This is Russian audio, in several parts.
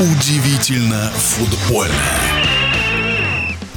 Удивительно футбольно.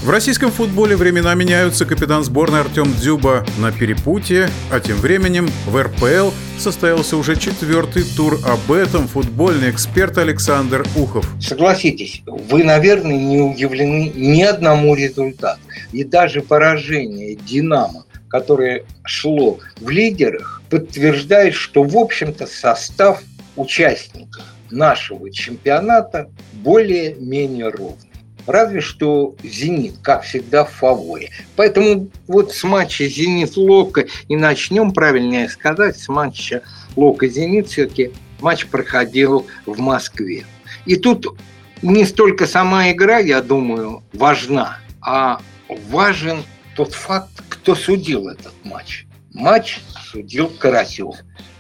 В российском футболе времена меняются. Капитан сборной Артем Дзюба на перепутье, а тем временем в РПЛ состоялся уже четвертый тур. Об этом футбольный эксперт Александр Ухов. Согласитесь, вы, наверное, не удивлены ни одному результату. И даже поражение «Динамо», которое шло в лидерах, подтверждает, что, в общем-то, состав участников нашего чемпионата более-менее ровный. Разве что «Зенит», как всегда, в фаворе. Поэтому вот с матча «Зенит-Лока» и начнем, правильнее сказать, с матча «Лока-Зенит» все-таки матч проходил в Москве. И тут не столько сама игра, я думаю, важна, а важен тот факт, кто судил этот матч. Матч судил Карасев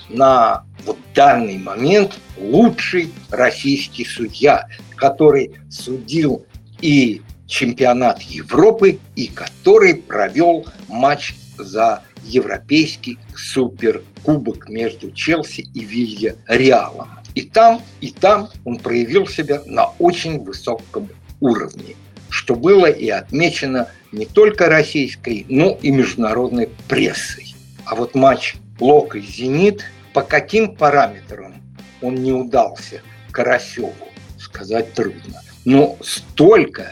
на вот данный момент лучший российский судья, который судил и чемпионат Европы, и который провел матч за европейский суперкубок между Челси и Вилья Реалом. И там, и там он проявил себя на очень высоком уровне, что было и отмечено не только российской, но и международной прессой. А вот матч Лок и Зенит по каким параметрам он не удался Карасеву, сказать трудно. Но столько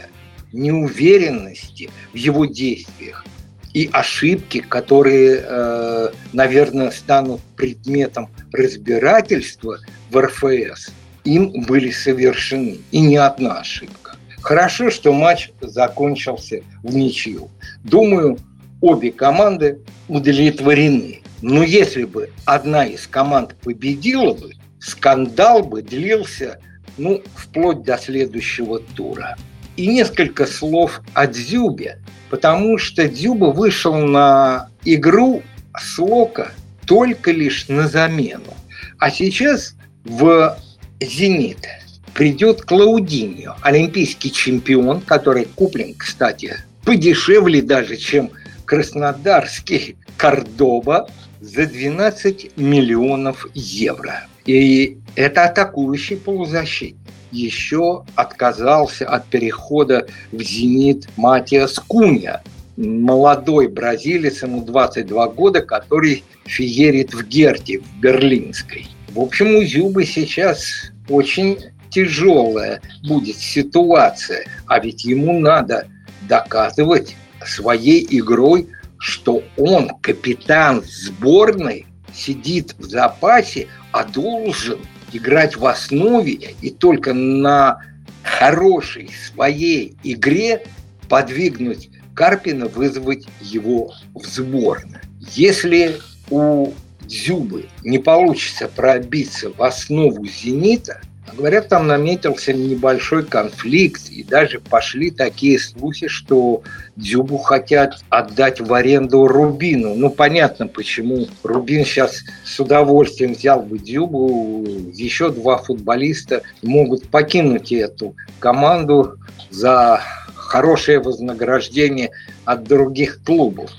неуверенности в его действиях и ошибки, которые, э, наверное, станут предметом разбирательства в РФС, им были совершены. И не одна ошибка. Хорошо, что матч закончился в ничью. Думаю, обе команды удовлетворены. Но если бы одна из команд победила бы, скандал бы длился ну, вплоть до следующего тура. И несколько слов о Дзюбе, потому что Дзюба вышел на игру с Лока только лишь на замену. А сейчас в «Зенит» придет Клаудиньо, олимпийский чемпион, который куплен, кстати, подешевле даже, чем краснодарский Кордоба за 12 миллионов евро. И это атакующий полузащитник. Еще отказался от перехода в «Зенит» Матиас Кунья, молодой бразилец, ему 22 года, который фиерит в Герте, в Берлинской. В общем, у Зюбы сейчас очень тяжелая будет ситуация, а ведь ему надо доказывать своей игрой, что он капитан сборной, сидит в запасе, а должен играть в основе и только на хорошей своей игре подвигнуть Карпина, вызвать его в сборную. Если у Дзюбы не получится пробиться в основу «Зенита», Говорят, там наметился небольшой конфликт, и даже пошли такие слухи, что Дзюбу хотят отдать в аренду Рубину. Ну, понятно, почему. Рубин сейчас с удовольствием взял бы Дзюбу. Еще два футболиста могут покинуть эту команду за хорошее вознаграждение от других клубов.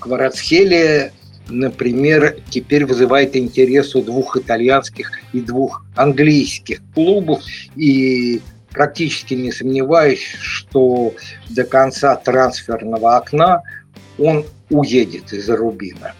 Кварацхелия например, теперь вызывает интерес у двух итальянских и двух английских клубов. И практически не сомневаюсь, что до конца трансферного окна он уедет из Рубина.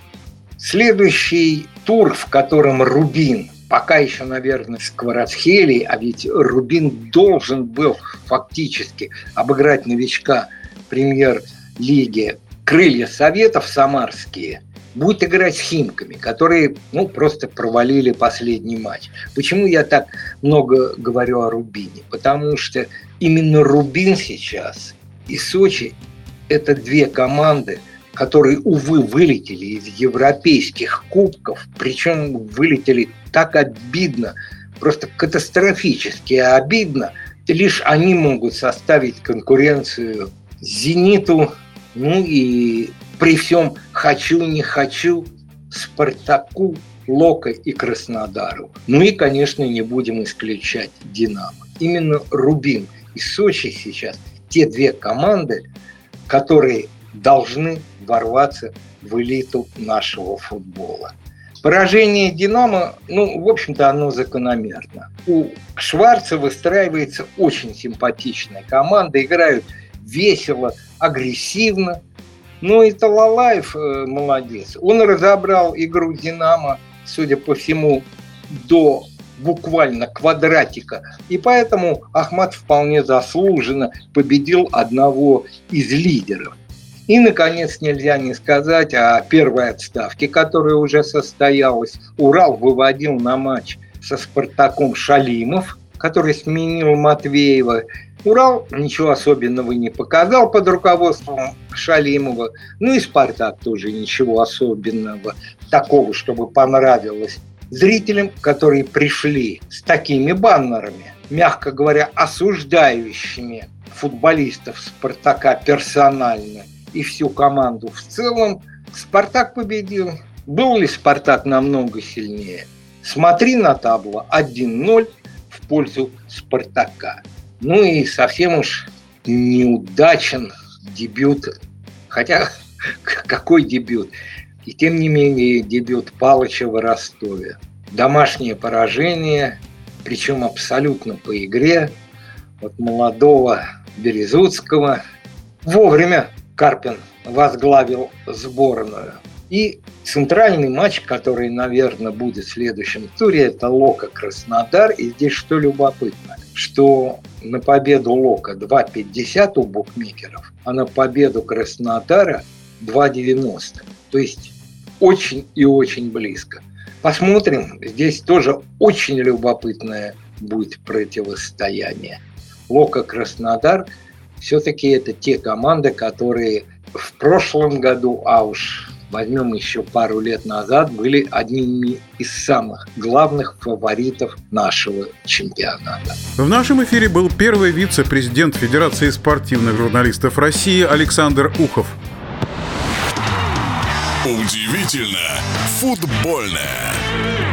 Следующий тур, в котором Рубин пока еще, наверное, с Кварацхелей, а ведь Рубин должен был фактически обыграть новичка премьер-лиги «Крылья Советов» самарские – будет играть с Химками, которые ну, просто провалили последний матч. Почему я так много говорю о Рубине? Потому что именно Рубин сейчас и Сочи – это две команды, которые, увы, вылетели из европейских кубков, причем вылетели так обидно, просто катастрофически обидно. Лишь они могут составить конкуренцию «Зениту», ну и при всем хочу, не хочу, Спартаку, Лока и Краснодару. Ну и, конечно, не будем исключать Динамо. Именно Рубин и Сочи сейчас те две команды, которые должны ворваться в элиту нашего футбола. Поражение «Динамо», ну, в общем-то, оно закономерно. У Шварца выстраивается очень симпатичная команда, играют весело, агрессивно. Ну и Талалаев э, молодец. Он разобрал игру «Динамо», судя по всему, до буквально квадратика. И поэтому Ахмат вполне заслуженно победил одного из лидеров. И, наконец, нельзя не сказать о первой отставке, которая уже состоялась. Урал выводил на матч со «Спартаком» Шалимов, который сменил Матвеева. Урал ничего особенного не показал под руководством Шалимова. Ну и «Спартак» тоже ничего особенного, такого, чтобы понравилось зрителям, которые пришли с такими баннерами, мягко говоря, осуждающими футболистов «Спартака» персонально и всю команду в целом, «Спартак» победил. Был ли «Спартак» намного сильнее? Смотри на табло 1-0 в пользу «Спартака». Ну и совсем уж неудачен дебют. Хотя какой дебют? И тем не менее дебют Палыча в Ростове. Домашнее поражение, причем абсолютно по игре от молодого Березутского. Вовремя Карпин возглавил сборную. И центральный матч, который, наверное, будет в следующем туре, это Лока Краснодар. И здесь что любопытно, что на победу Лока 2,50 у букмекеров, а на победу Краснодара 2,90. То есть очень и очень близко. Посмотрим, здесь тоже очень любопытное будет противостояние. Лока Краснодар все-таки это те команды, которые в прошлом году, а уж возьмем еще пару лет назад, были одними из самых главных фаворитов нашего чемпионата. В нашем эфире был первый вице-президент Федерации спортивных журналистов России Александр Ухов. Удивительно футбольное.